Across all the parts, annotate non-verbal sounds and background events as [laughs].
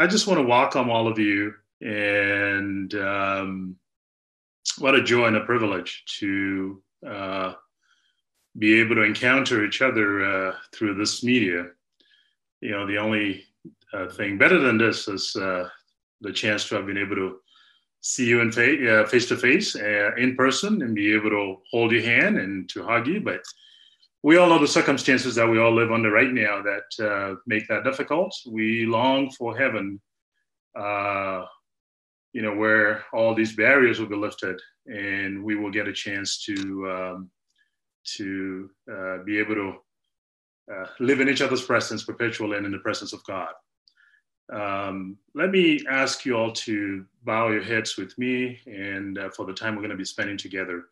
I just want to welcome all of you, and um, what a joy and a privilege to uh, be able to encounter each other uh, through this media. You know, the only uh, thing better than this is uh, the chance to have been able to see you in face to face, in person, and be able to hold your hand and to hug you. But we all know the circumstances that we all live under right now that uh, make that difficult. We long for heaven, uh, you know, where all these barriers will be lifted, and we will get a chance to um, to uh, be able to uh, live in each other's presence perpetually and in the presence of God. Um, let me ask you all to bow your heads with me, and uh, for the time we're going to be spending together.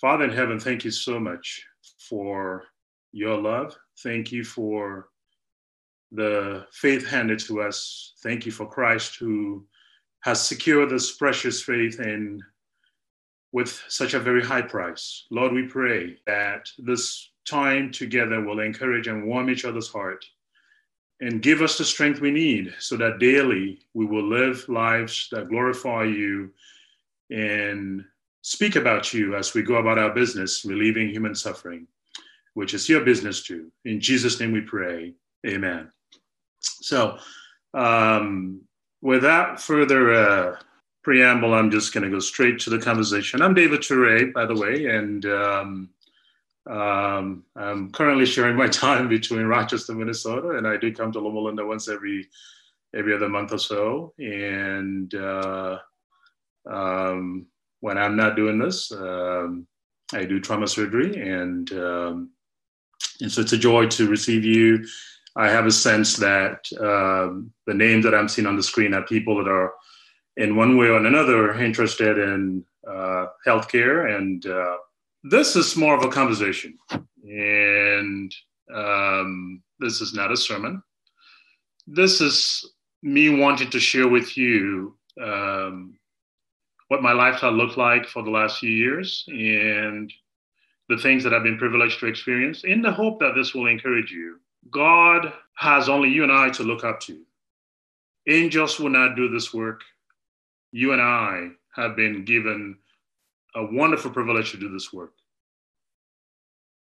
Father in heaven, thank you so much for your love. Thank you for the faith handed to us. Thank you for Christ who has secured this precious faith and with such a very high price. Lord, we pray that this time together will encourage and warm each other's heart and give us the strength we need so that daily we will live lives that glorify you and speak about you as we go about our business, relieving human suffering, which is your business too. In Jesus' name we pray. Amen. So, um, without further uh, preamble, I'm just going to go straight to the conversation. I'm David Turay, by the way, and um, um, I'm currently sharing my [laughs] time between Rochester, Minnesota, and I do come to Loma Linda once every every other month or so. And uh, um, when I'm not doing this, um, I do trauma surgery, and um, and so it's a joy to receive you. I have a sense that um, the names that I'm seeing on the screen are people that are, in one way or another, interested in uh, healthcare, and uh, this is more of a conversation, and um, this is not a sermon. This is me wanting to share with you um, what my lifestyle looked like for the last few years and the things that I've been privileged to experience in the hope that this will encourage you. God has only you and I to look up to. Angels will not do this work. You and I have been given a wonderful privilege to do this work.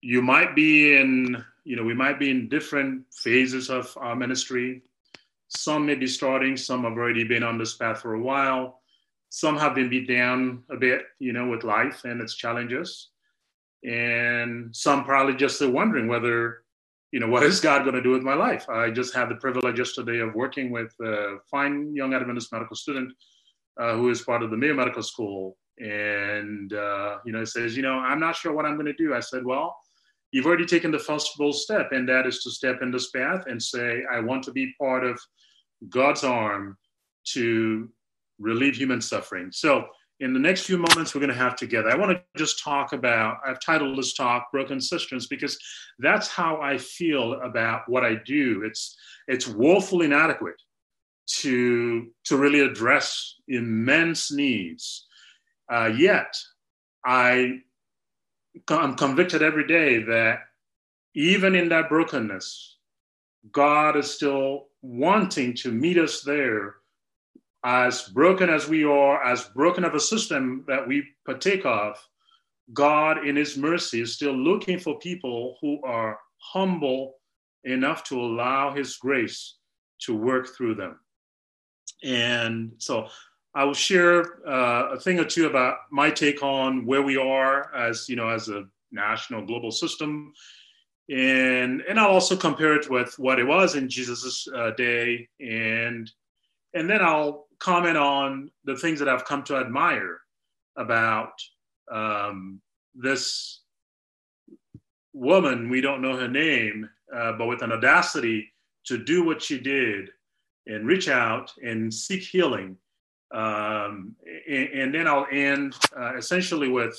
You might be in, you know, we might be in different phases of our ministry. Some may be starting, some have already been on this path for a while some have been beat down a bit, you know, with life and its challenges. And some probably just are wondering whether, you know, [laughs] what is God going to do with my life? I just had the privilege yesterday of working with a fine young Adventist medical student uh, who is part of the Mayo Medical School. And, uh, you know, says, you know, I'm not sure what I'm going to do. I said, well, you've already taken the first bold step, and that is to step in this path and say, I want to be part of God's arm to relieve human suffering. So, in the next few moments we're going to have together, I want to just talk about, I've titled this talk Broken Cisterns because that's how I feel about what I do. It's, it's woefully inadequate to, to really address immense needs. Uh, yet, I, I'm convicted every day that even in that brokenness, God is still wanting to meet us there as broken as we are, as broken of a system that we partake of, God, in His mercy, is still looking for people who are humble enough to allow His grace to work through them. And so I will share uh, a thing or two about my take on where we are as, you know, as a national global system. And, and I'll also compare it with what it was in Jesus' uh, day. And, and then I'll comment on the things that I've come to admire about um, this woman. We don't know her name, uh, but with an audacity to do what she did and reach out and seek healing. Um, and, and, then I'll end uh, essentially with,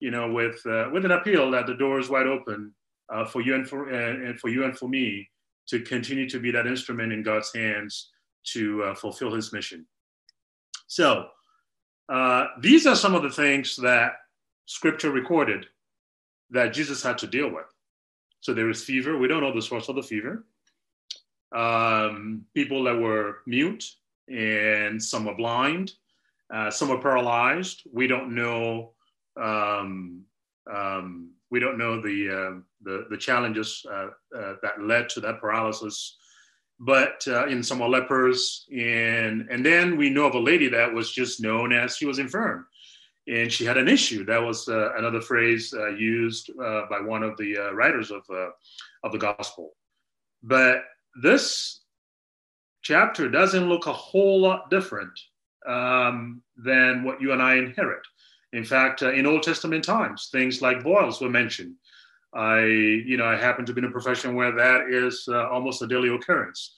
you know, with uh, with an appeal that the door is wide open uh, for you and for and for you and for me to continue to be that instrument in God's hands to uh, fulfill his mission. So, uh, these are some of the things that scripture recorded that Jesus had to deal with. So, there is fever. We don't know the source of the fever. um, people that were mute, and some were blind, uh, some were paralyzed. We don't know. Um, um, we don't know the uh, the, the, challenges uh, uh, that led to that paralysis, but uh, in some lepers, and and then we know of a lady that was just known as she was infirm, and she had an issue. That was uh, another phrase used by one of the writers of of the gospel. But this chapter doesn't look a whole lot different um, than what you and I inherit. In fact, uh, in Old Testament times, things like boils were mentioned. I, you know, I happen to be in a profession where that is uh, almost a daily occurrence.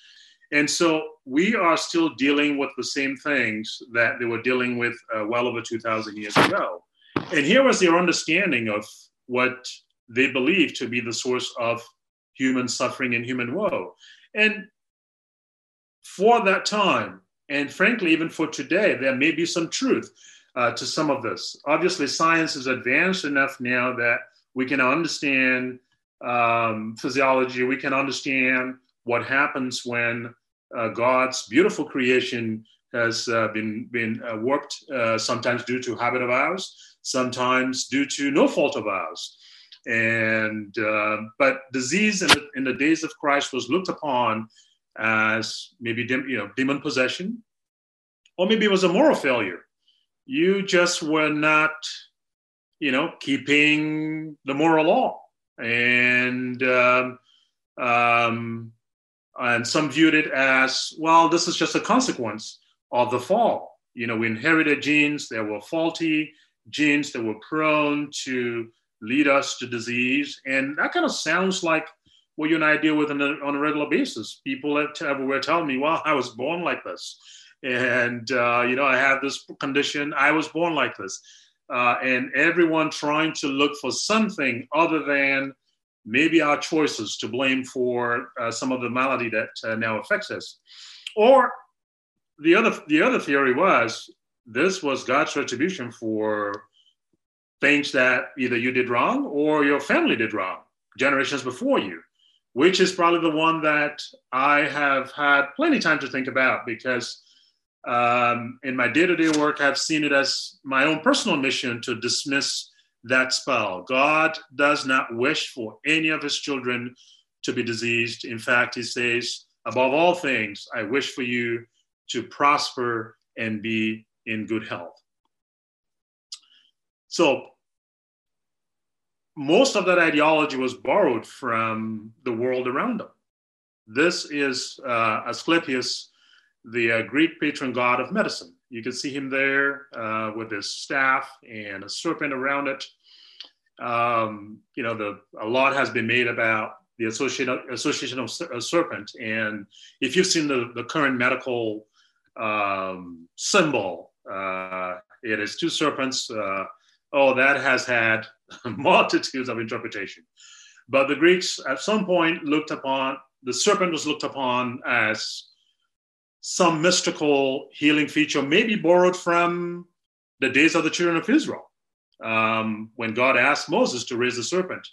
And so we are still dealing with the same things that they were dealing with uh, well over 2,000 years ago. And here was their understanding of what they believed to be the source of human suffering and human woe. And for that time, and frankly, even for today, there may be some truth uh, to some of this. Obviously, science is advanced enough now that we can understand um, physiology, we can understand what happens when uh, God's beautiful creation has uh, been, been uh, warped, uh, sometimes due to habit of ours, sometimes due to no fault of ours. And uh, but disease in the, in the days of Christ was looked upon as maybe you know demon possession, or maybe it was a moral failure. You just were not, you know, keeping the moral law, and um, um, and some viewed it as well. This is just a consequence of the fall. You know, we inherited genes that were faulty, genes that were prone to lead us to disease, and that kind of sounds like what you and I deal with on a, on a regular basis. People everywhere tell me, well, I was born like this. And, uh, you know, I have this condition. I was born like this. Uh, and everyone trying to look for something other than maybe our choices to blame for uh, some of the malady that uh, now affects us. Or the other, the other theory was this was God's retribution for things that either you did wrong or your family did wrong generations before you which is probably the one that I have had plenty of time to think about because um, in my day to day work, I've seen it as my own personal mission to dismiss that spell. God does not wish for any of his children to be diseased. In fact, he says, above all things, I wish for you to prosper and be in good health. So, most of that ideology was borrowed from the world around them. This is uh, Asclepius, the uh, Greek patron god of medicine. You can see him there uh, with his staff and a serpent around it. Um, you know, the, a lot has been made about the association, of a serpent. And if you've seen the, the current medical um, symbol, uh, it is two serpents. Uh, oh, that has had [laughs] multitudes of interpretation. But the Greeks at some point looked upon the serpent was looked upon as some mystical healing feature, maybe borrowed from the days of the children of Israel, um, when God asked Moses to raise the serpent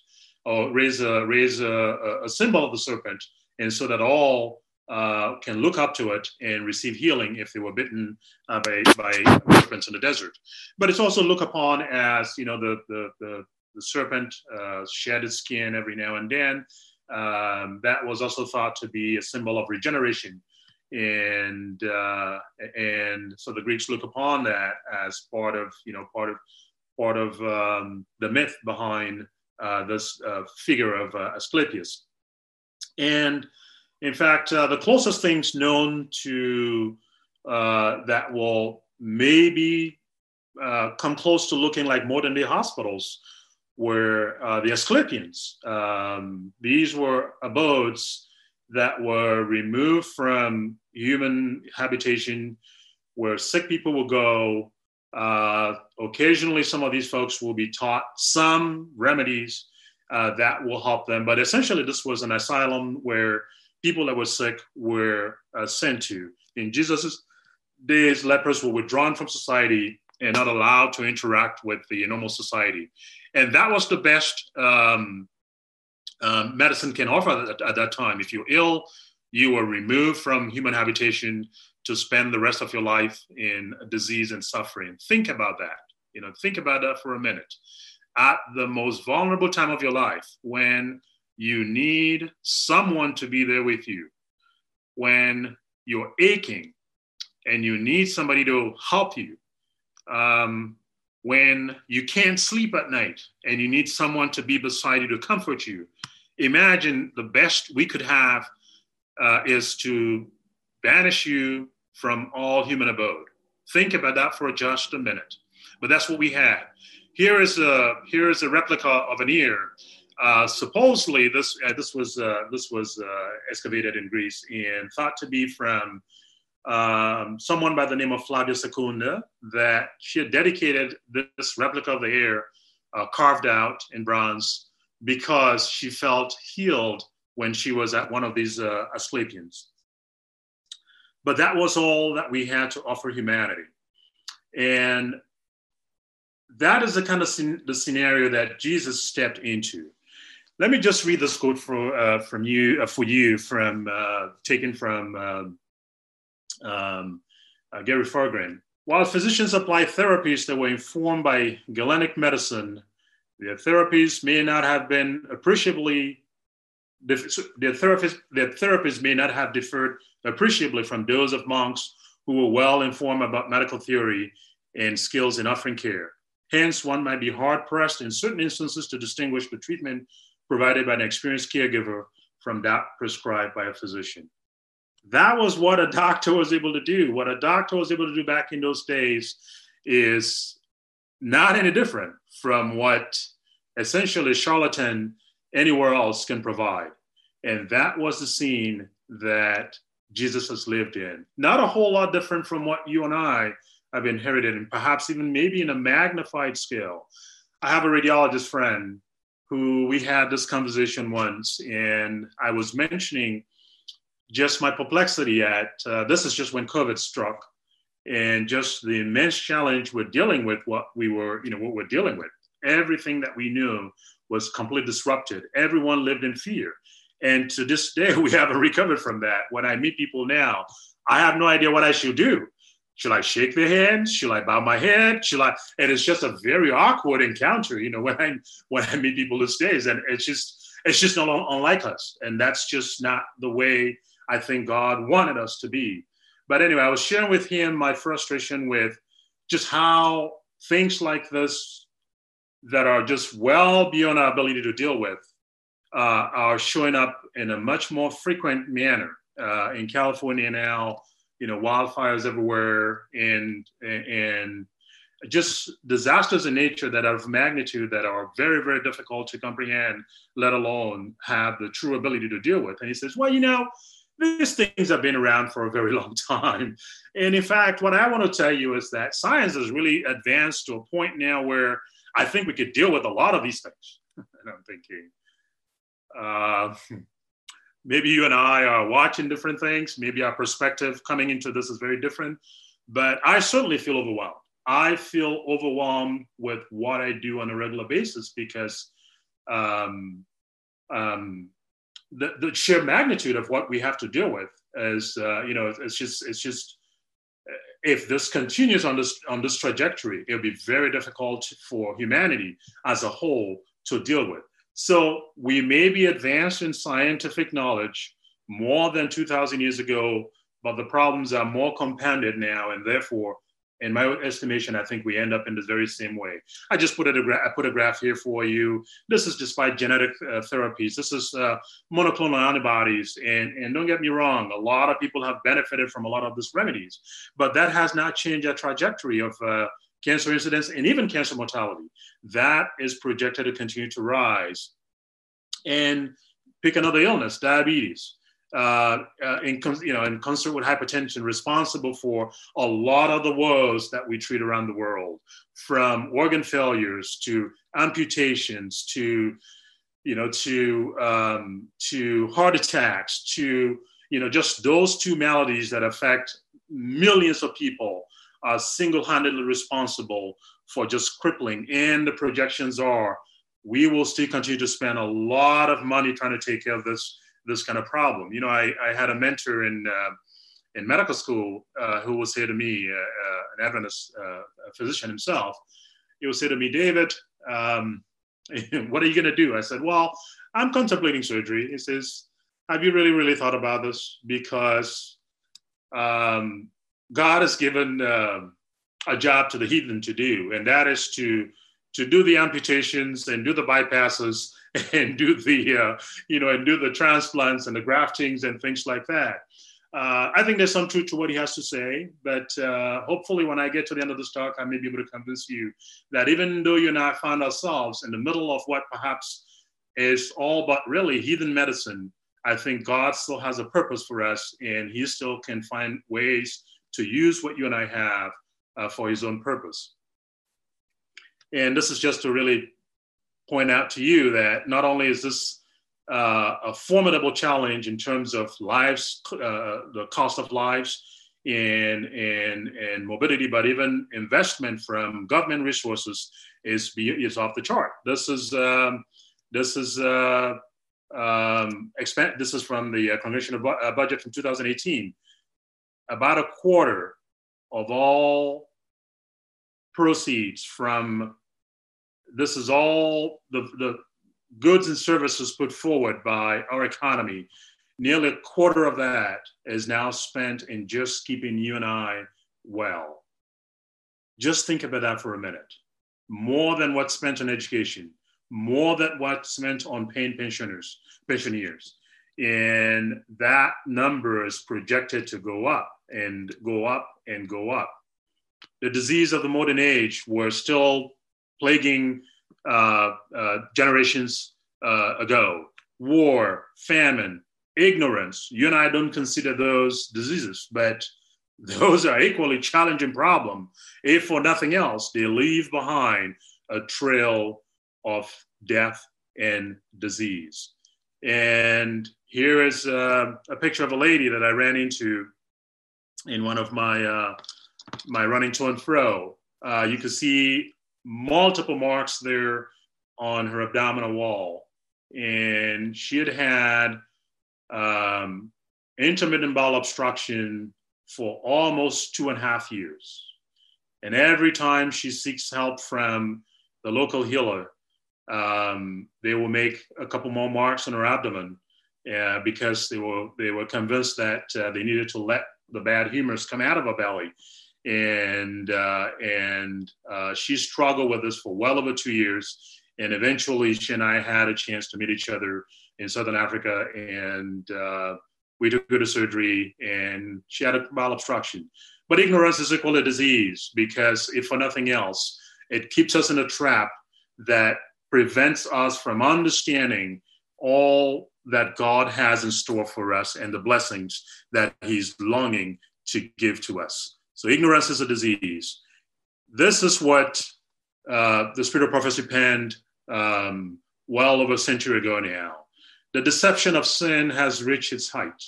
or raise a raise a, a symbol of the serpent, and so that all uh, can look up to it and receive healing if they were bitten uh, by, by serpents in the desert. But it's also looked upon as, you know, the, the, the, the serpent uh, shed its skin every now and then. Um, that was also thought to be a symbol of regeneration. And, uh, and so the Greeks look upon that as part of, you know, part of, part of um, the myth behind uh, this uh, figure of Asclepius. And in fact, uh, the closest things known to uh, that will maybe uh, come close to looking like modern day hospitals were uh, the Asclepians. Um, these were abodes that were removed from human habitation where sick people will go. Uh, occasionally, some of these folks will be taught some remedies uh, that will help them, but essentially, this was an asylum where people that were sick were uh, sent to. In Jesus' days, lepers were withdrawn from society and not allowed to interact with the normal society. And that was the best um, um, medicine can offer at, at, that time. If you're ill, you are removed from human habitation to spend the rest of your life in disease and suffering. Think about that. You know, think about that for a minute. At the most vulnerable time of your life, when you need someone to be there with you, when you're aching and you need somebody to help you, um, when you can't sleep at night and you need someone to be beside you to comfort you, imagine the best we could have uh, is to banish you from all human abode. Think about that for just a minute. But that's what we had. Here is a here is a replica of an ear. Uh, supposedly, this uh, this was uh, this was uh, excavated in Greece and thought to be from um, someone by the name of Flavia Secunda. That she had dedicated this replica of the ear uh, carved out in bronze because she felt healed when she was at one of these uh, Asclepions. But that was all that we had to offer humanity. And that is the kind of the scenario that Jesus stepped into. Let me just read this quote for, uh, from you, uh, for you from uh, taken from um, um uh, Gary Ferngren. While physicians applied therapies that were informed by Galenic medicine, their therapies may not have been appreciably their therapists, their therapists may not have differed appreciably from those of monks who were well informed about medical theory and skills in offering care. Hence, one might be hard pressed in certain instances to distinguish the treatment provided by an experienced caregiver from that prescribed by a physician. That was what a doctor was able to do. What a doctor was able to do back in those days is not any different from what essentially charlatan anywhere else can provide. And that was the scene that Jesus has lived in. Not a whole lot different from what you and I have inherited, and perhaps even maybe in a magnified scale. I have a radiologist friend who we had this conversation once, and I was mentioning just my perplexity at uh, this is just when COVID struck, and just the immense challenge we're dealing with what we were, you know, what we're dealing with. Everything that we knew was completely disrupted. Everyone lived in fear. And to this day, [laughs] we haven't recovered from that. When I meet people now, I have no idea what I should do. Should I shake their hands? Should I bow my head? Should I? And it's just a very awkward encounter, you know, [laughs] when I when I meet people these days, and it's just it's just not unlike us, and that's just not the way I think God wanted us to be. But anyway, I was sharing with him my frustration with just how things like this that are just well beyond our ability to deal with uh, are showing up in a much more frequent manner uh, in California now. You know, wildfires everywhere, and and just disasters in nature that are of magnitude that are very very difficult to comprehend, let alone have the true ability to deal with. And he says, well, you know. These things have been around for a very [laughs] long time. And in fact, what I want to tell you is that science has really advanced to a point now where I think we could deal with a lot of these things. [laughs] and I'm thinking, uh, [laughs] maybe you and I are watching different things. Maybe our perspective coming into this is very different. But I certainly feel overwhelmed. I feel overwhelmed with what I do on a regular basis because um, um, the, the sheer magnitude of what we have to deal with is, uh, you know, it's just, it's just, if this continues on this on this trajectory, it'll be very difficult for humanity as a whole to deal with. So we may be advanced in scientific knowledge more than 2,000 years ago, but the problems are more compounded now, and therefore, in my estimation, I think we end up in the very same way. I just put a, gra- I put a graph here for you. This is despite genetic uh, therapies. This is uh, monoclonal antibodies, and and don't get me wrong, a lot of people have benefited from a lot of these remedies, but that has not changed the trajectory of uh, cancer incidence, and even cancer mortality. That is projected to continue to rise. And pick another illness, diabetes. Uh, uh, in, you know, in concert with hypertension, responsible for a lot of the woes that we treat around the world, from organ failures to amputations to, you know, to um, to heart attacks to, you know, just those two maladies that affect millions of people are single-handedly responsible for just crippling. And the projections are we will still continue to spend a lot of money trying to take care of this this kind of problem. You know, I, I had a mentor in uh, in medical school uh, who would say to me, uh, uh, an Adventist uh, physician himself, he would say to me, David, um, [laughs] what are you going to do? I said, well, I'm contemplating surgery. He says, have you really, really thought about this? Because um, God has given a job to the heathen to do, and that is to to do the amputations and do the bypasses [laughs] and do the uh, you know and do the transplants and the graftings and things like that. Uh, I think there's some truth to what he has to say, but uh, hopefully, when I get to the end of this talk, I may be able to convince you that even though you and I find ourselves in the middle of what perhaps is all but really heathen medicine, I think God still has a purpose for us, and He still can find ways to use what you and I have uh, for His own purpose. And this is just to really point out to you that not only is this uh, a formidable challenge in terms of lives, uh, the cost of lives, and in in mobility, but even investment from government resources is is off the chart. This is um, this is uh, um, expand, this is from the uh, congressional bu- uh, budget from 2018. About a quarter of all proceeds from this is all the, the goods and services put forward by our economy. Nearly a quarter of that is now spent in just keeping you and I well. Just think about that for a minute. More than what's spent on education, more than what's spent on paying pensioners, pensioners. And that number is projected to go up and go up and go up. The disease of the modern age were still plaguing uh, uh, generations uh, ago. War, famine, ignorance. You and I don't consider those diseases, but [laughs] those are equally challenging problem. If for nothing else, they leave behind a trail of death and disease. And here is uh, a picture of a lady that I ran into in one of my uh, my running to and fro. Uh, you can see multiple marks there on her abdominal wall, and she had had um, intermittent bowel obstruction for almost two and a half years. And every time she seeks help from the local healer, um, they will make a couple more marks on her abdomen uh, because they were they were convinced that uh, they needed to let the bad humors come out of her belly, and uh, and uh, she struggled with this for well over two years, and eventually she and I had a chance to meet each other in Southern Africa, and uh, we took her to surgery, and she had a bowel obstruction. But ignorance is equal to disease because, if for nothing else, it keeps us in a trap that prevents us from understanding all that God has in store for us and the blessings that He's longing to give to us. So, ignorance is a disease. This is what uh, the Spirit of Prophecy penned um, well over a century ago now. The deception of sin has reached its height.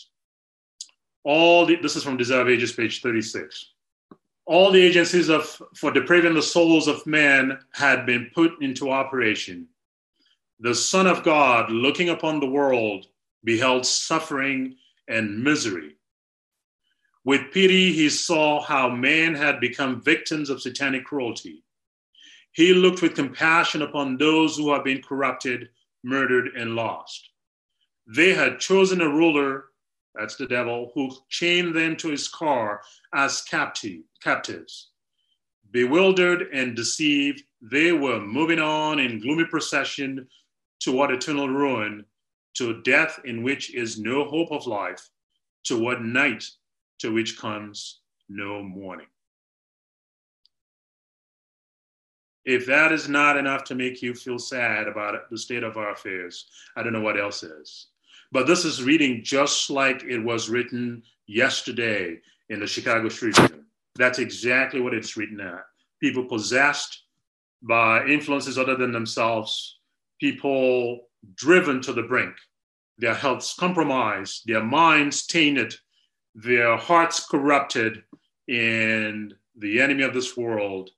All the, this is from Desire of Ages, page 36 all the agencies of, for depraving the souls of men had been put into operation. The Son of God, looking upon the world, beheld suffering and misery. With pity, he saw how men had become victims of satanic cruelty. He looked with compassion upon those who had been corrupted, murdered, and lost. They had chosen a ruler that's the devil, who chained them to his car as captive, captives. Bewildered and deceived, they were moving on in gloomy procession toward eternal ruin, to death in which is no hope of life, toward night to which comes no morning. If that is not enough to make you feel sad about the state of our affairs, I don't know what else is. But this is reading just like it was written yesterday in the Chicago Street That's exactly what it's written at. People possessed by influences other than themselves, people driven to the brink, their healths compromised, their minds tainted, their hearts corrupted, and the enemy of this world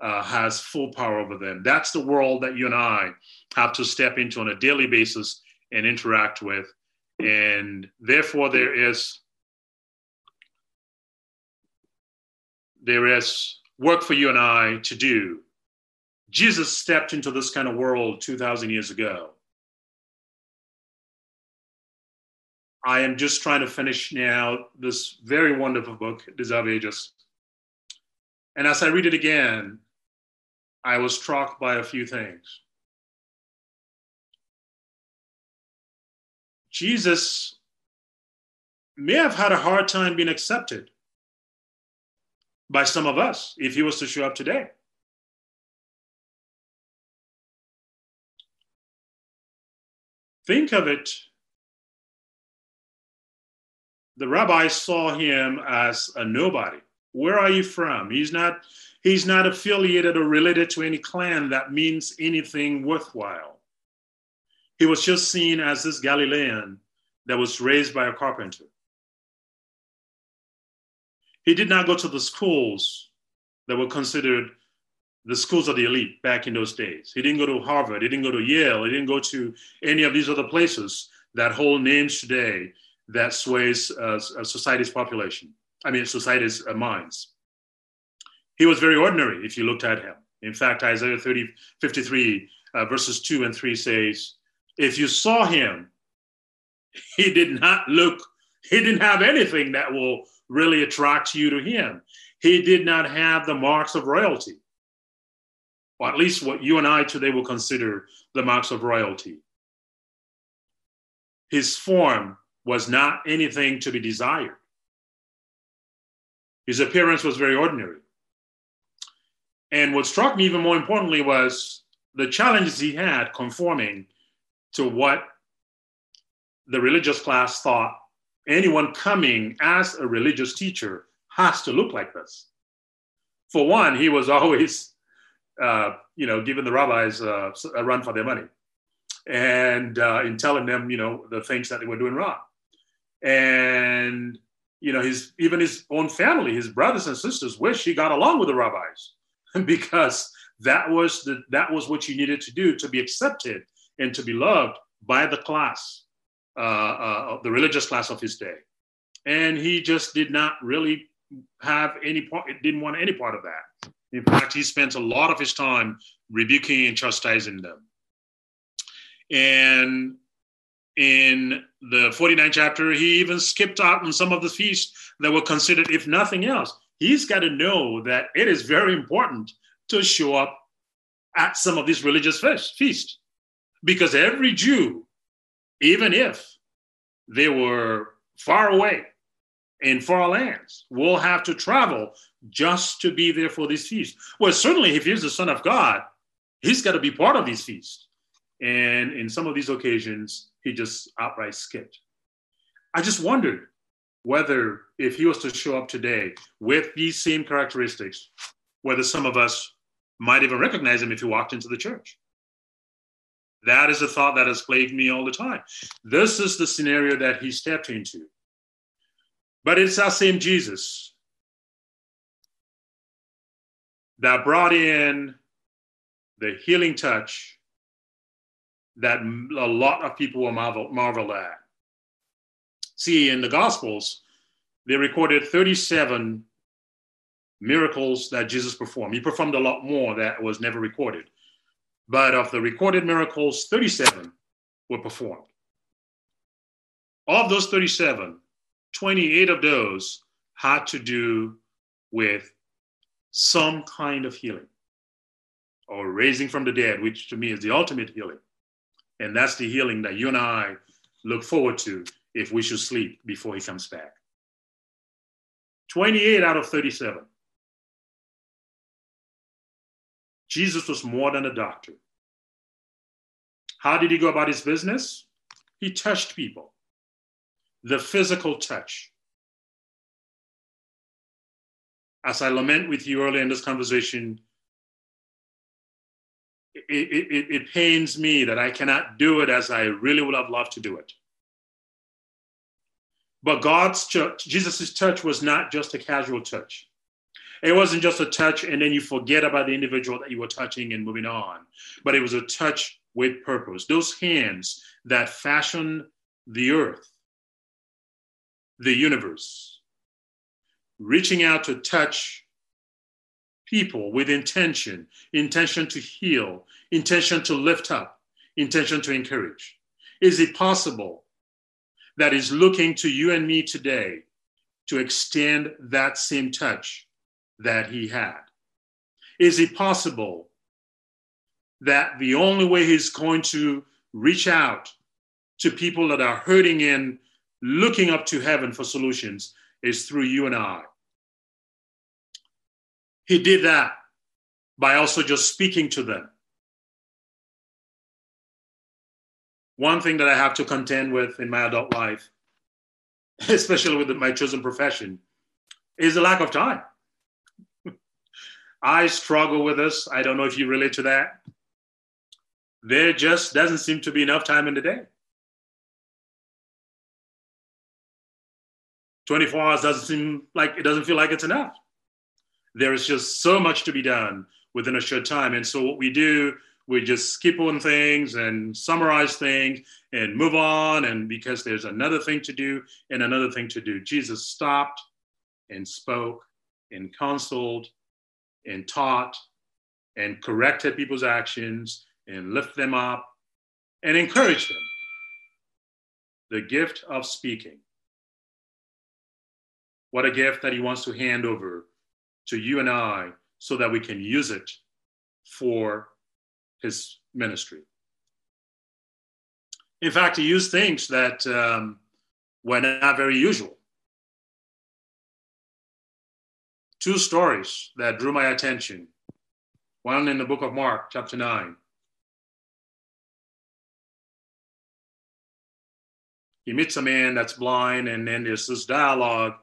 uh, has full power over them. That's the world that you and I have to step into on a daily basis and interact with And therefore, there is there is work for you and I to do. Jesus stepped into this kind of world 2,000 years ago. I am just trying to finish now this very wonderful book, Des Ages. And as I read it again, I was struck by a few things. Jesus may have had a hard time being accepted by some of us if he was to show up today. Think of it. The rabbis saw him as a nobody. Where are you from? He's not he's not affiliated or related to any clan that means anything worthwhile. He was just seen as this Galilean that was raised by a carpenter. He did not go to the schools that were considered the schools of the elite back in those days. He didn't go to Harvard. He didn't go to Yale. He didn't go to any of these other places that hold names today that sways uh, society's population. I mean, society's uh, minds. He was very ordinary if you looked at him. In fact, Isaiah 30, 53, uh, verses 2 and 3 says, If you saw him, he did not look, he didn't have anything that will really attract you to him. He did not have the marks of royalty, or at least what you and I today will consider the marks of royalty. His form was not anything to be desired. His appearance was very ordinary. And what struck me even more importantly was the challenges he had conforming to what the religious class thought anyone coming as a religious teacher has to look like this. For one, he was [laughs] always, uh, you know, giving the rabbis uh, a run for their money and uh, in telling them, you know, the things that they were doing wrong. And, you know, his even his own family, his brothers and sisters wish he got along with the rabbis [laughs] because that was the, that was what you needed to do to be accepted and to be loved by the class uh, uh, the religious class of his day. And he just did not really have any part, didn't want any part of that. In fact, he spent a lot of his time rebuking and chastising them. And in the 49th chapter, he even skipped out on some of the feasts that were considered, if nothing else. He's got to know that it is very important to show up at some of these religious feasts because every Jew even if they were far away in far lands, will have to travel just to be there for these feasts. Well, certainly, if he's the Son of God, he's got to be part of these feasts. And in some of these occasions, he just outright skipped. I just wondered whether, if he was to show up today with these same characteristics, whether some of us might even recognize him if he walked into the church. That is a thought that has plagued me all the time. This is the scenario that he stepped into. But it's that same Jesus that brought in the healing touch that a lot of people will marvel, marvel at. See, in the Gospels, they recorded 37 miracles that Jesus performed. He performed a lot more that was never recorded. But of the recorded miracles, 37 were performed. Of those 37, 28 of those had to do with some kind of healing or raising from the dead, which to me is the ultimate healing. And that's the healing that you and I look forward to if we should sleep before he comes back. 28 out of 37. Jesus was more than a doctor. How did he go about his business? He touched people, the physical touch. As I lament with you earlier in this conversation, it, it, it, pains me that I cannot do it as I really would have loved to do it. But God's church, Jesus' touch was not just a casual touch. It wasn't just a touch and then you forget about the individual that you were touching and moving on, but it was a touch with purpose. Those hands that fashioned the earth, the universe, reaching out to touch people with intention, intention to heal, intention to lift up, intention to encourage? Is it possible that is looking to you and me today to extend that same touch that he had? Is it possible that the only way he's going to reach out to people that are hurting and looking up to heaven for solutions is through you and I? He did that by also just speaking to them. One thing that I have to contend with in my adult life, [laughs] especially with my chosen profession, is the lack of time. [laughs] I struggle with this. I don't know if you relate to that. There just doesn't seem to be enough time in the day. 24 hours doesn't seem like it doesn't feel like it's enough there is just so much to be done within a short time. And so what we do, we just skip on things and summarize things and move on. And because there's another thing to do and another thing to do, Jesus stopped and spoke and counseled and taught and corrected people's actions and lift them up and encourage them. The gift of speaking. What a gift that he wants to hand over to you and I so that we can use it for his ministry. In fact, he used things that um, were not very usual. Two stories that drew my attention. One in the book of Mark, chapter 9. He meets a man that's blind, and then there's this dialogue.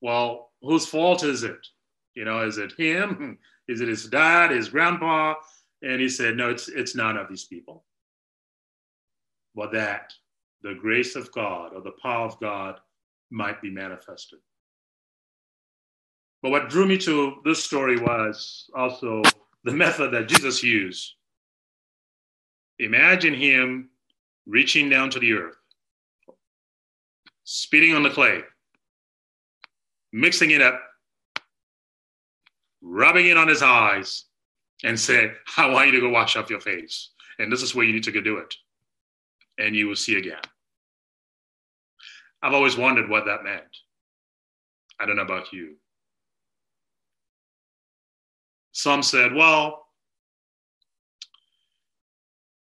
Well, whose fault is it? You know, is it him? [laughs] Is it his dad, his grandpa? And he said, No, it's, it's none of these people. But that the grace of God or the power of God might be manifested. But what drew me to this story was also the method that Jesus used. Imagine him reaching down to the earth, spitting on the clay, mixing it up, rubbing it on his eyes, and said, I want you to go wash off your face. And this is where you need to go do it. And you will see again. I've always wondered what that meant. I don't know about you. Some said, well,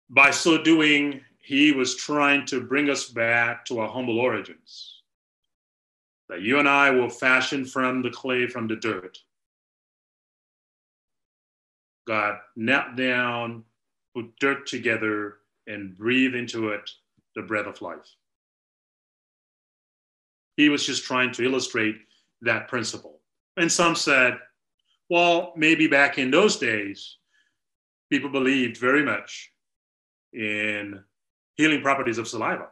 by so doing, he was trying to bring us back to our humble origins. That you and I were fashioned from the clay, from the dirt God knelt down, put dirt together, and breathed into it the breath of life. He was just trying to illustrate that principle. And some said, well, maybe back in those days, people believed very much in healing properties of saliva.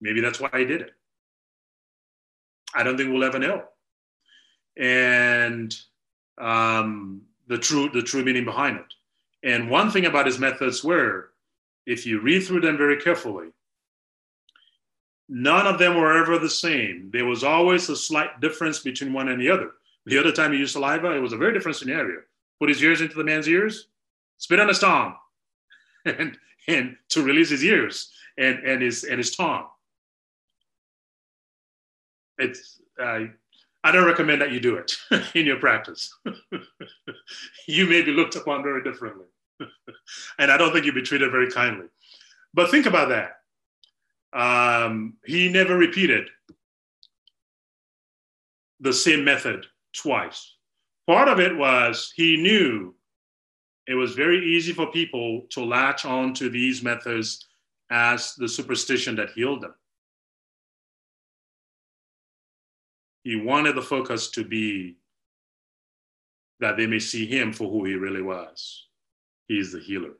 Maybe that's why he did it. I don't think we'll ever know. And um, the true the true meaning behind it. And one thing about his methods were, if you read through them very carefully, none of them were ever the same. There was always a slight difference between one and the other. The other time he used saliva, it was a very different scenario. Put his ears into the man's ears, spit on his tongue, [laughs] and and to release his ears and and his and his tongue. It's uh, I don't recommend that you do it [laughs] in your practice. [laughs] you may be looked upon very differently. [laughs] and I don't think you'll be treated very kindly. But think about that. Um, he never repeated the same method twice. Part of it was he knew it was very easy for people to latch on to these methods as the superstition that healed them. He wanted the focus to be that they may see him for who he really was. He is the healer.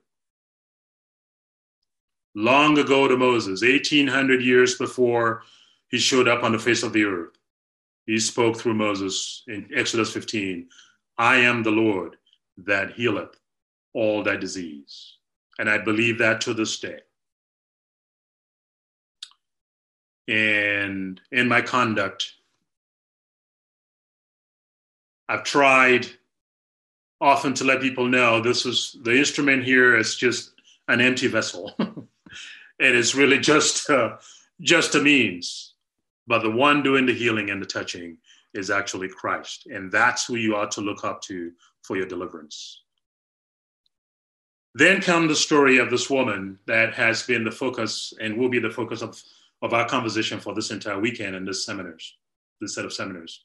Long ago to Moses, 1800 years before he showed up on the face of the earth, he spoke through Moses in Exodus 15 I am the Lord that healeth all thy disease. And I believe that to this day. and in my conduct. I've tried often to let people know this is the instrument here is just an empty vessel. [laughs] it is really just uh, just a means, but the one doing the healing and the touching is actually Christ, and that's who you ought to look up to for your deliverance. Then come the story of this woman that has been the focus and will be the focus of, of our conversation for this entire weekend and this seminars, this set of seminars.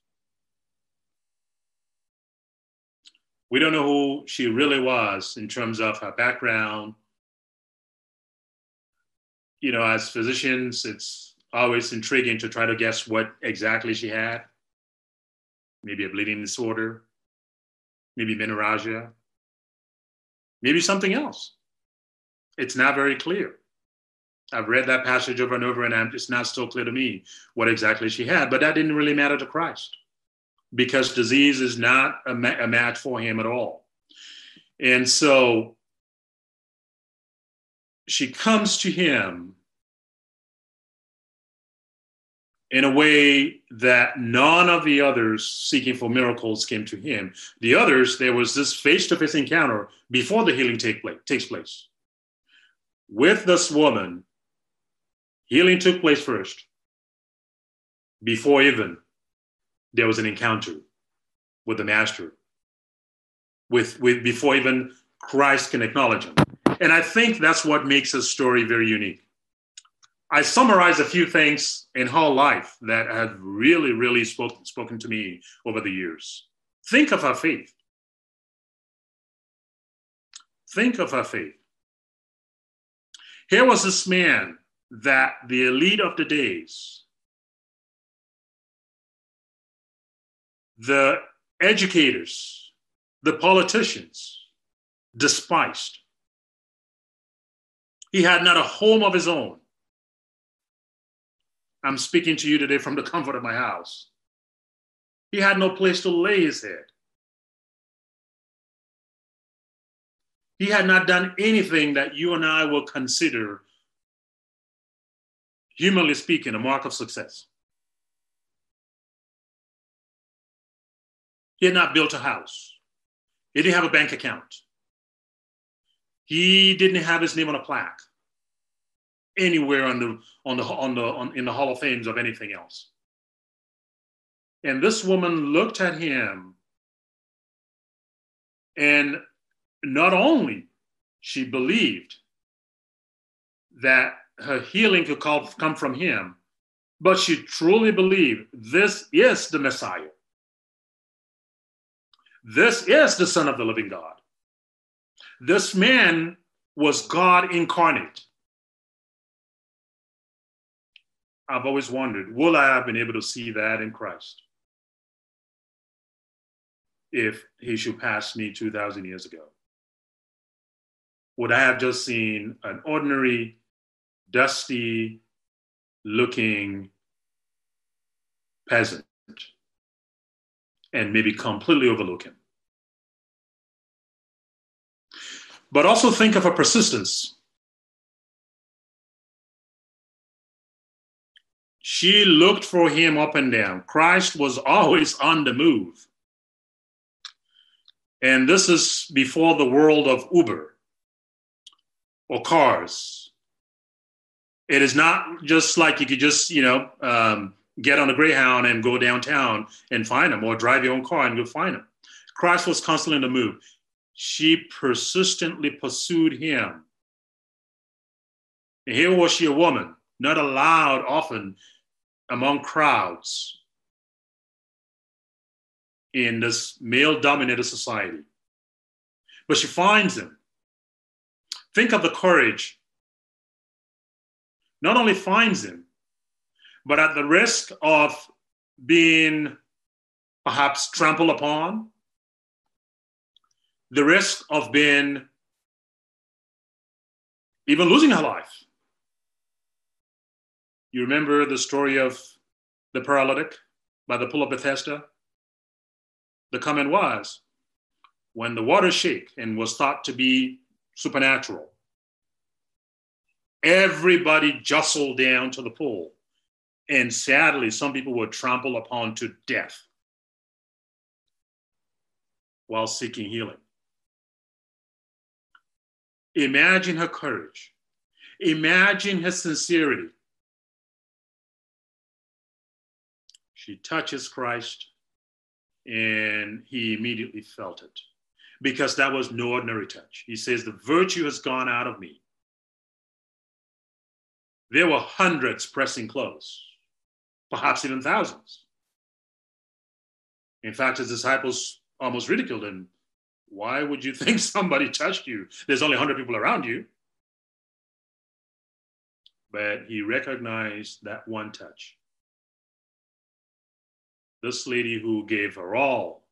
We don't know who she really was in terms of her background. You know, as physicians, it's always intriguing to try to guess what exactly she had. Maybe a bleeding disorder, maybe menorrhagia, maybe something else. It's not very clear. I've read that passage over and over, and it's not still clear to me what exactly she had, but that didn't really matter to Christ because disease is not a, ma- a match for him at all. And so she comes to him in a way that none of the others seeking for miracles came to him. The others, there was this face to face encounter before the healing take place, takes place. With this woman, healing took place first, before even there was an encounter with the master with, with before even christ can acknowledge him. And i think that's what makes his story very unique. I summarize a few things in her life that have really really spoken, spoken to me over the years. Think of her faith. Think of her faith. Here was this man that the elite of the days the educators, the politicians despised. He had not a home of his own. I'm speaking to you today from the comfort of my house. He had no place to lay his head. He had not done anything that you and I will consider, humanly speaking, a mark of success. He had not built a house. He didn't have a bank account. He didn't have his name on a plaque anywhere on the on the on the on, in the Hall of Fames of anything else. And this woman looked at him, and not only she believed that her healing could come from him, but she truly believed this is the Messiah. This is the Son of the living God. This man was God incarnate. I've always wondered, will I have been able to see that in Christ if he should pass me 2,000 years ago? Would I have just seen an ordinary, dusty looking peasant and maybe completely overlook him. But also think of a persistence. She looked for him up and down. Christ was always on the move. And this is before the world of Uber or cars. It is not just like you could just, you know, um, get on a Greyhound and go downtown and find him, or drive your own car and go find him. Christ was constantly on the move. She persistently pursued him. And here was she a woman, not allowed often among crowds in this male dominated society. But she finds him. Think of the courage. Not only finds him, but at the risk of being perhaps trampled upon, the risk of being even losing her life. You remember the story of the paralytic by the pool of Bethesda? The comment was when the water shake and was thought to be supernatural, everybody jostled down to the pool And sadly, some people were trampled upon to death while seeking healing. Imagine her courage. Imagine her sincerity. She touches Christ and he immediately felt it because that was no ordinary touch. He says, The virtue has gone out of me. There were hundreds pressing close, perhaps even thousands. In fact, his disciples almost ridiculed him. Why would you [laughs] think somebody touched you? There's only 100 people around you. But he recognized that one touch. This lady who gave her all,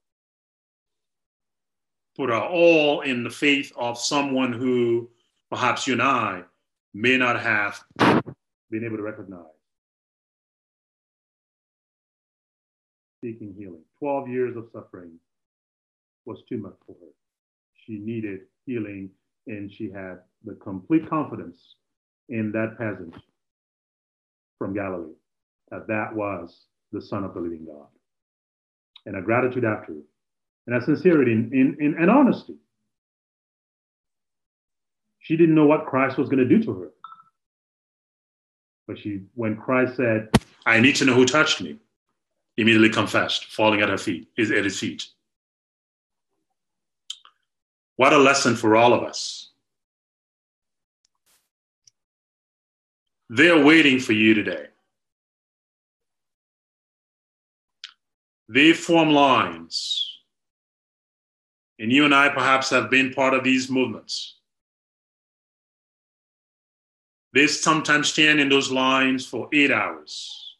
put her all in the faith of someone who perhaps you and I may not have been able to recognize. Seeking healing. 12 years of suffering was too much for her. She needed healing, and she had the complete confidence in that peasant from Galilee that that was the Son of the living God. And a gratitude after and a sincerity in, in, in, and honesty. She didn't know what Christ was going to do to her. But she, when Christ said, I need to know who touched me, immediately confessed, falling at her feet, is at his feet. What a lesson for all of us. They're waiting for you today. They form lines. And you and I perhaps have been part of these movements. They sometimes stand in those lines for eight hours,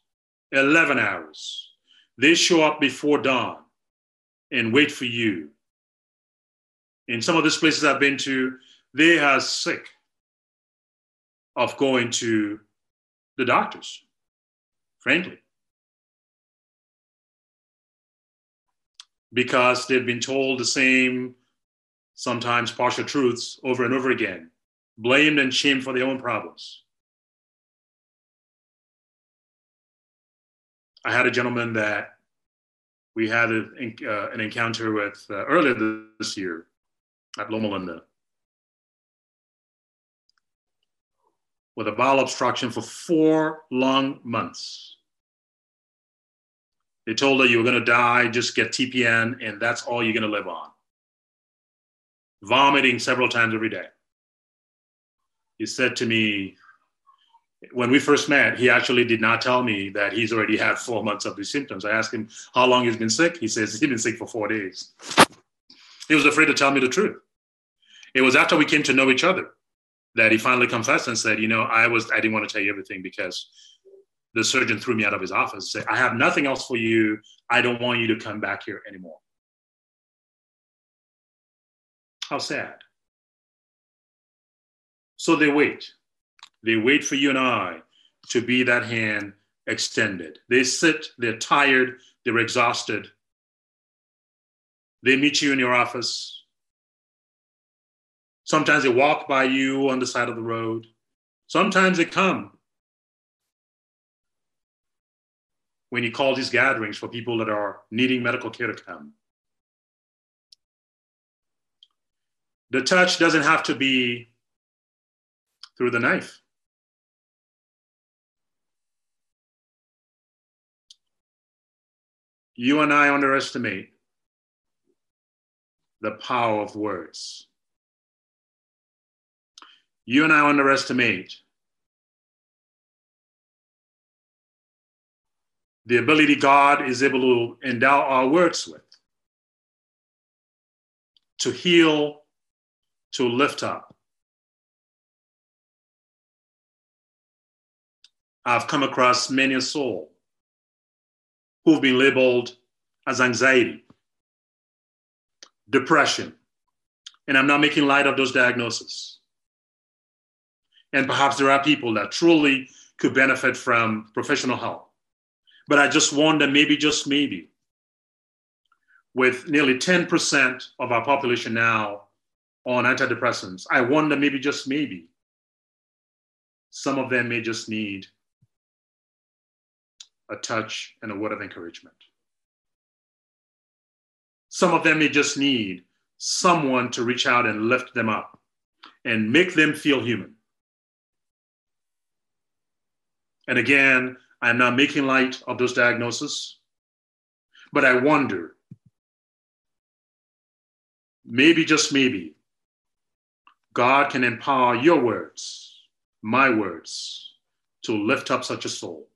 11 hours. They show up before dawn and wait for you in some of these places I've been to, they are sick of going to the doctors, frankly. Because they've been told the same, sometimes partial truths over and over again, blamed and shamed for their own problems. I had a gentleman that we had a, uh, an encounter with uh, earlier this year at Loma Linda with a bowel obstruction for four long months. They told her you were going to die, just get TPN, and that's all you're going to live on. Vomiting several times every day. He said to me, when we first met, he actually did not tell me that he's already had four months of these symptoms. I asked him how long he's been sick. He says he's been sick for four days. He was afraid to tell me the truth. It was after we came to know each other that he finally confessed and said, you know, I was I didn't want to tell you everything because the surgeon threw me out of his office and said, I have nothing else for you. I don't want you to come back here anymore. How sad. So they wait. They wait for you and I to be that hand extended. They sit, they're tired, they're exhausted. They meet you in your office. Sometimes they walk by you on the side of the road. Sometimes they come when you call these gatherings for people that are needing medical care to come. The touch doesn't have to be through the knife. You and I underestimate the power of words you and I underestimate the ability God is able to endow our words with to heal, to lift up. I've come across many a soul who've been labeled as anxiety, depression, and I'm not making light of those diagnoses. And perhaps there are people that truly could benefit from professional help. But I just wonder maybe, just maybe, with nearly 10% of our population now on antidepressants, I wonder maybe, just maybe, some of them may just need a touch, and a word of encouragement. Some of them may just need someone to reach out and lift them up and make them feel human. And again, I'm not making light of those diagnoses, but I wonder maybe, just maybe, God can empower your words, my words, to lift up such a soul.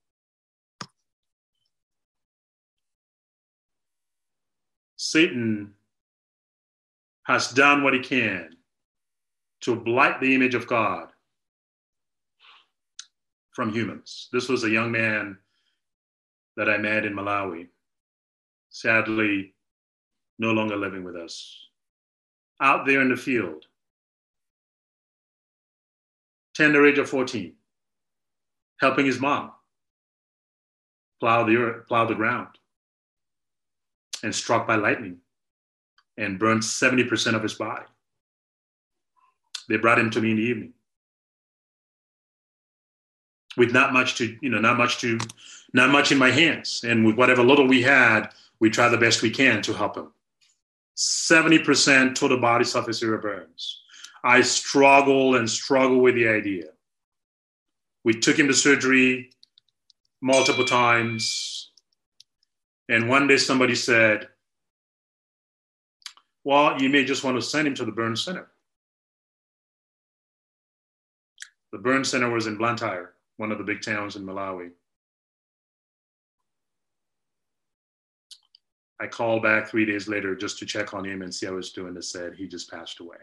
Satan has done what he can to blight the image of God from humans. This was a young man that I met in Malawi, sadly, no longer living with us, out there in the field, tender age of 14, helping his mom. Plow the earth, plow the ground. And struck by lightning. And burned 70% of his body. They brought him to me in the evening with not much to, you know, not much to, not much in my hands. And with whatever little we had, we try the best we can to help him. 70% total body surface area burns. I struggle and struggle with the idea. We took him to surgery multiple times. And one day somebody said, Well, you may just want to send him to the burn center. The burn center was in Blantyre, one of the big towns in Malawi. I called back three days later just to check on him and see how he was doing. They said he just passed away.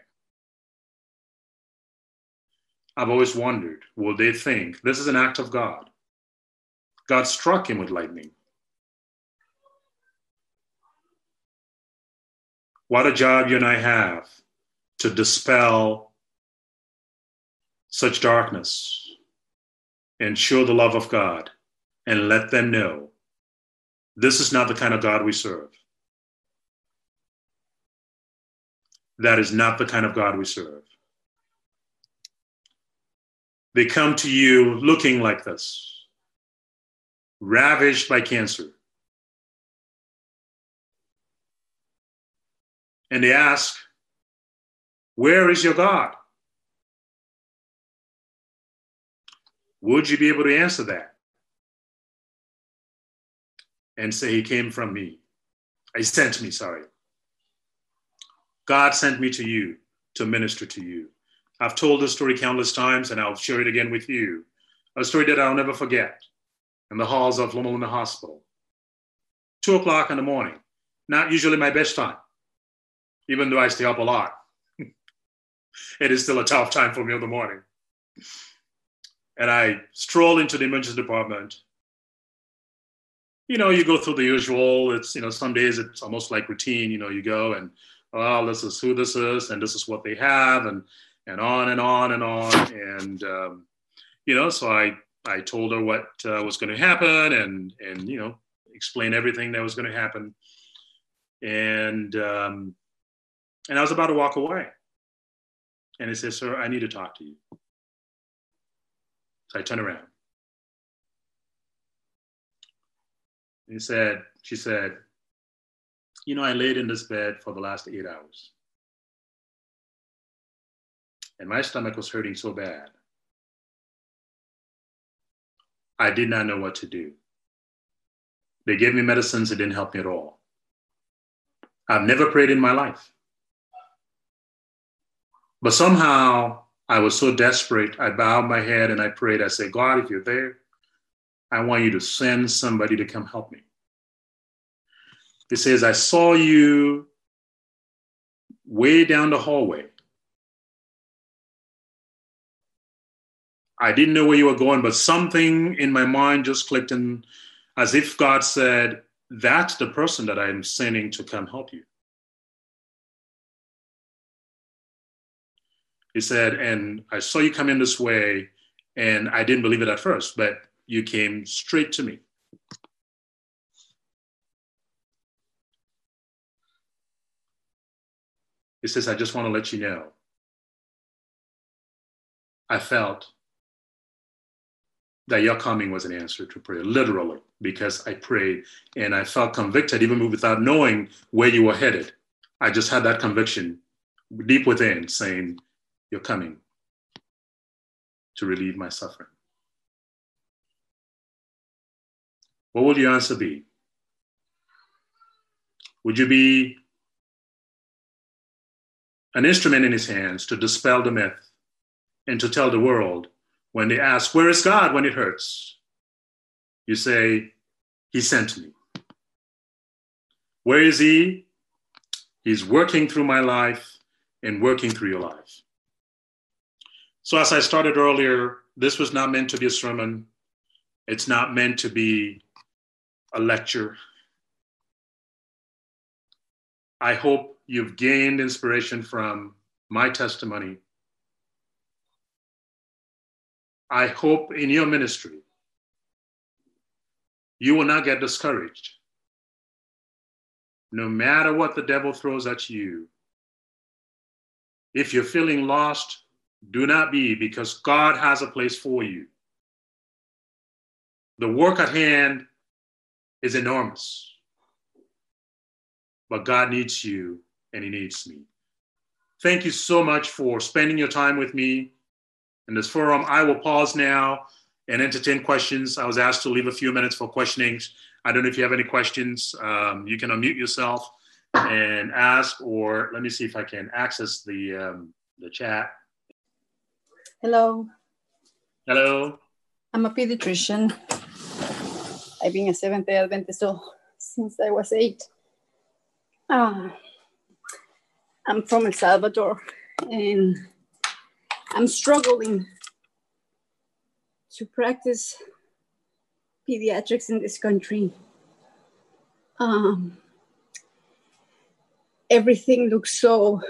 I've always wondered will they think this is an act of God? God struck him with lightning. What a job you and I have to dispel such darkness and show the love of God and let them know this is not the kind of God we serve. That is not the kind of God we serve. They come to you looking like this, ravaged by cancer. And they ask, Where is your God? Would you be able to answer that? And say, He came from me. He sent me, sorry. God sent me to you to minister to you. I've told this story countless times and I'll share it again with you. A story that I'll never forget in the halls of Loma Linda Hospital. Two o'clock in the morning, not usually my best time, even though I stay up a lot. [laughs] it is still a tough time for me in the morning. And I stroll into the emergency department. You know, you go through the usual. It's, you know, some days it's almost like routine. You know, you go and, oh, this is who this is, and this is what they have. And and on and on and on. And um, you know, so I I told her what uh, was going to happen, and and you know, explain everything that was going to happen. And um, and I was about to walk away, and he says, "Sir, I need to talk to you." So I turned around. he said, she said, you know, I laid in this bed for the last eight hours and my stomach was hurting so bad. I did not know what to do. They gave me medicines, it didn't help me at all. I've never prayed in my life. But somehow I was so desperate, I bowed my head and I prayed. I said, God, if you're there, I want you to send somebody to come help me. He says, I saw you way down the hallway. I didn't know where you were going, but something in my mind just clicked and as if God said, That's the person that I'm sending to come help you. He said, And I saw you come in this way, and I didn't believe it at first, but you came straight to me. He says, I just want to let you know. I felt that your coming was an answer to prayer, literally. because I prayed and I felt convicted even without knowing where you were headed. I just had that conviction deep within saying, You're coming to relieve my suffering. What would your answer be? Would you be an instrument in his hands to dispel the myth and to tell the world when they ask, Where is God when it hurts? You say, He sent me. Where is He? He's working through my life and working through your life. So, as I started earlier, this was not meant to be a sermon. It's not meant to be a lecture. I hope you've gained inspiration from my testimony. I hope in your ministry, you will not get discouraged. No matter what the devil throws at you, if you're feeling lost, do not be, because God has a place for you. The work at hand is enormous, but God needs you and He needs me. Thank you so much for spending your time with me in this forum. I will pause now and entertain questions. I was asked to leave a few minutes for questionings. I don't know if you have any questions. Um, you can unmute yourself and ask, or let me see if I can access the um, the chat. Hello. Hello. I'm a pediatrician. I've been a Seventh Day Adventist since I was eight. Uh, I'm from El Salvador, and I'm struggling to practice pediatrics in this country. Um, everything looks so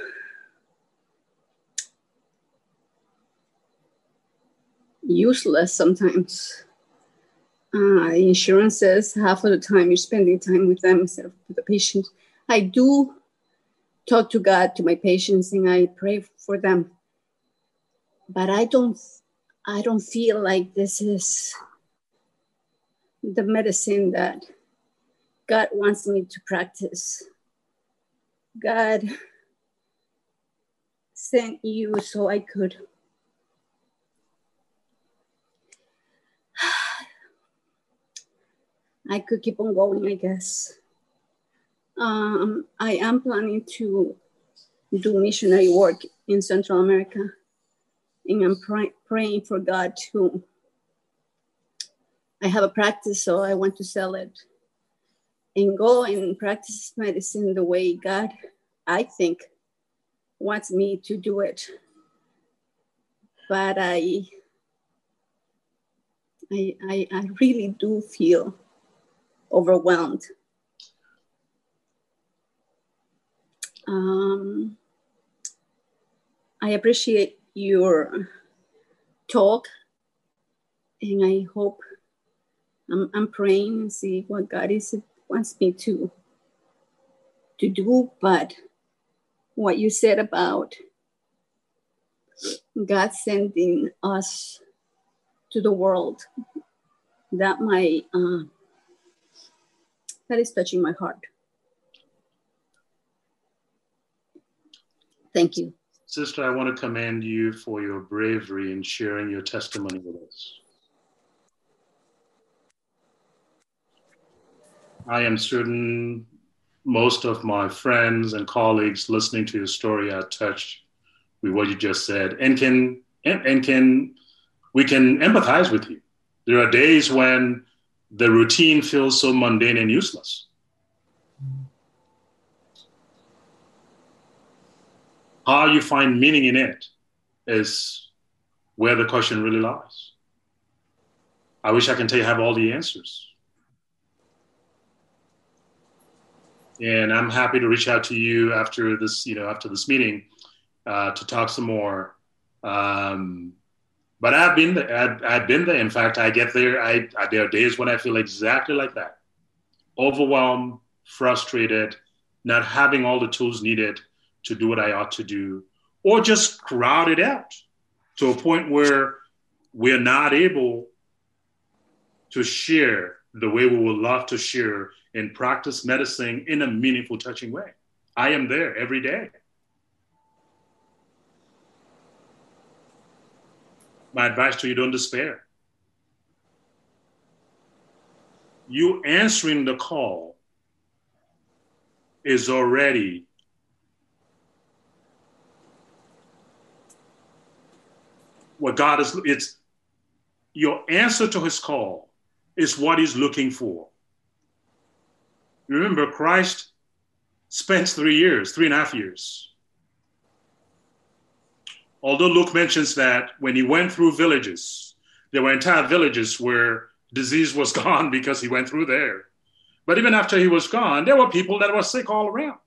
useless sometimes. Uh, insurance says half of the time you're spending time with them instead of with the patient. I do talk to God, to my patients, and I pray for them. But I don't, I don't feel like this is the medicine that God wants me to practice. God sent you so I could I could keep on going, I guess. Um, I am planning to do missionary work in Central America, and I'm pray- praying for God to. I have a practice, so I want to sell it and go and practice medicine the way God, I think, wants me to do it. But I, I, I, I really do feel overwhelmed. Um, I appreciate your talk, and I hope I'm, I'm praying and see what God is wants me to to do. But what you said about God sending us to the world, that my uh, that is touching my heart. Thank you. Sister, I want to commend you for your bravery in sharing your testimony with us. I am certain most of my friends and colleagues listening to your story are touched with what you just said and can and, and can we can empathize with you. There are days when the routine feels so mundane and useless. How you find meaning in it is where the question really lies. I wish I can tell you I have all the answers. And I'm happy to reach out to you after this, you know, after this meeting uh, to talk some more. Um, but I've been there. I've, I've, been there. In fact, I get there. I, I, there are days when I feel exactly like that, overwhelmed, frustrated, not having all the tools needed to do what I ought to do, or just crowded out to a point where we're not able to share the way we would love to share and practice medicine in a meaningful, touching way. I am there every day. My advice to you don't despair. You answering the call is already what God is, it's your answer to his call is what he's looking for. Remember, Christ spent three years, three and a half years. Although Luke mentions that when he went through villages, there were entire villages where disease was [laughs] gone because he went through there. But even after he was gone, there were people that were sick all around.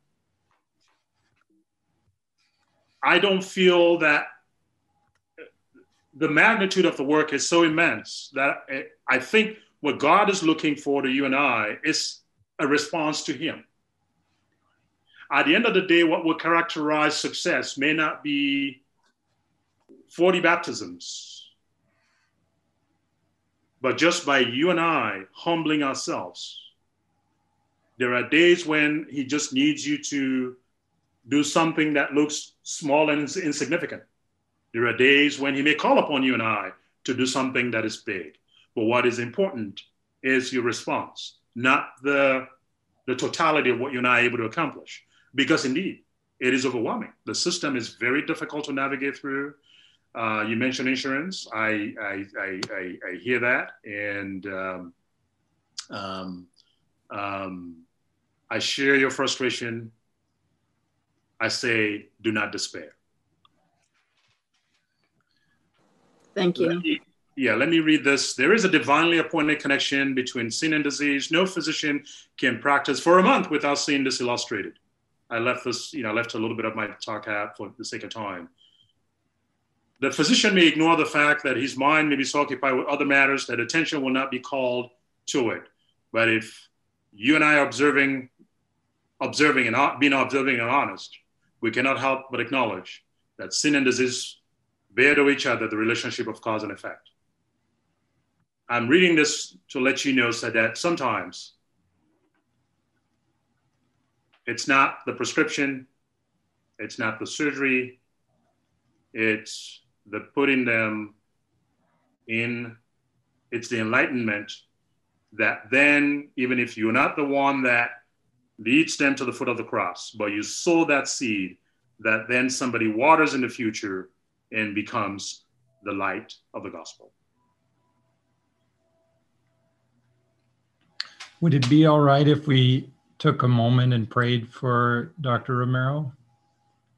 I don't feel that the magnitude of the work is so immense that I think what God is looking for to you and I is a response to Him. At the end of the day, what will characterize success may not be 40 baptisms, but just by you and I humbling ourselves. There are days when He just needs you to do something that looks small and insignificant. There are days when He may call upon you and I to do something that is big. But what is important is your response, not the, the totality of what you're able to accomplish. Because indeed, it is overwhelming. The system is very difficult to navigate through. Uh, you mentioned insurance. I, I, I, I, I hear that. And um, um, um, I share your frustration. I say, do not despair. Thank you. Me, yeah, let me read this. There is a divinely appointed connection between sin and disease. No physician can practice for a month without seeing this illustrated. I left this, you know, I left a little bit of my talk out for the sake of time. The physician may ignore the fact that his mind may be so occupied with other matters that attention will not be called to it. But if you and I are observing, observing and being observing and honest, we cannot help but acknowledge that sin and disease bear to each other the relationship of cause and effect. I'm reading this to let you know so that sometimes it's not the prescription, it's not the surgery, it's the putting them in, it's the enlightenment that then, even if you're not the one that leads them to the foot of the cross, but you sow that seed that then somebody waters in the future and becomes the light of the gospel. Would it be all right if we took a moment and prayed for Dr. Romero?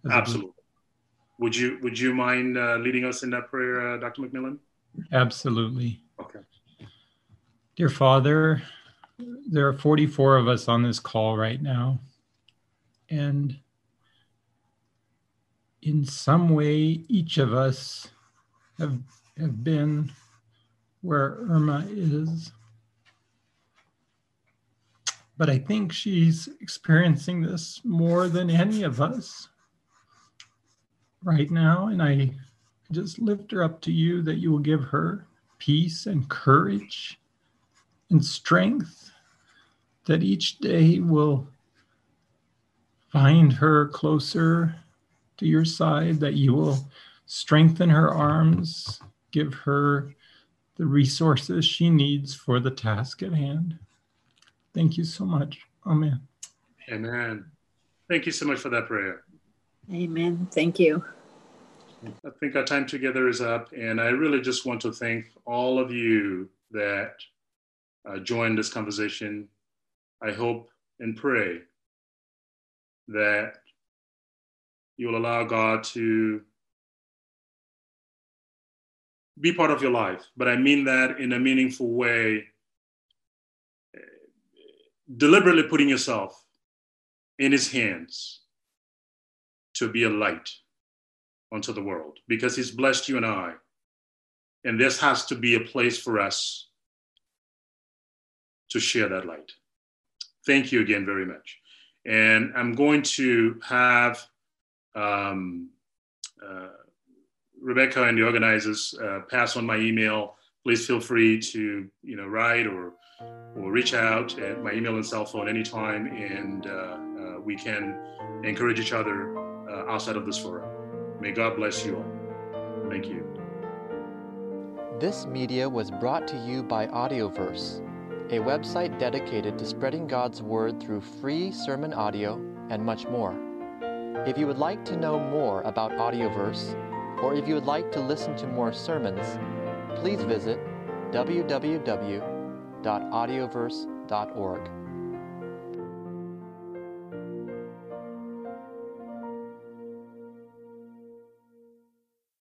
Absolutely. Would you Would you mind uh, leading us in that prayer, uh, Dr. McMillan? Absolutely. Okay. Dear Father, there are 44 of us on this call right now, and in some way, each of us have, have been where Irma is. But I think she's experiencing this more than any of us right now. And I just lift her up to you that you will give her peace and courage and strength, that each day will find her closer to your side, that you will strengthen her arms, give her the resources she needs for the task at hand. Thank you so much. Amen. Amen. Thank you so much for that prayer. Amen. Thank you. I think our time together is up, and I really just want to thank all of you that uh, joined this conversation. I hope and pray that you'll allow God to be part of your life. But I mean that in a meaningful way, deliberately putting yourself in His hands to be a light unto the world because He's blessed you and I. And this has to be a place for us to share that light. Thank you again very much. And I'm going to have um, uh, Rebecca and the organizers uh, pass on my email please feel free to you know write or or reach out at my email and cell phone anytime, and uh, uh, we can encourage each other uh, outside of this forum. May God bless you all. Thank you. This media was brought to you by Audioverse, a website dedicated to spreading God's Word through free sermon audio and much more. If you would like to know more about Audioverse, or if you would like to listen to more sermons, please visit www.audioverse.org.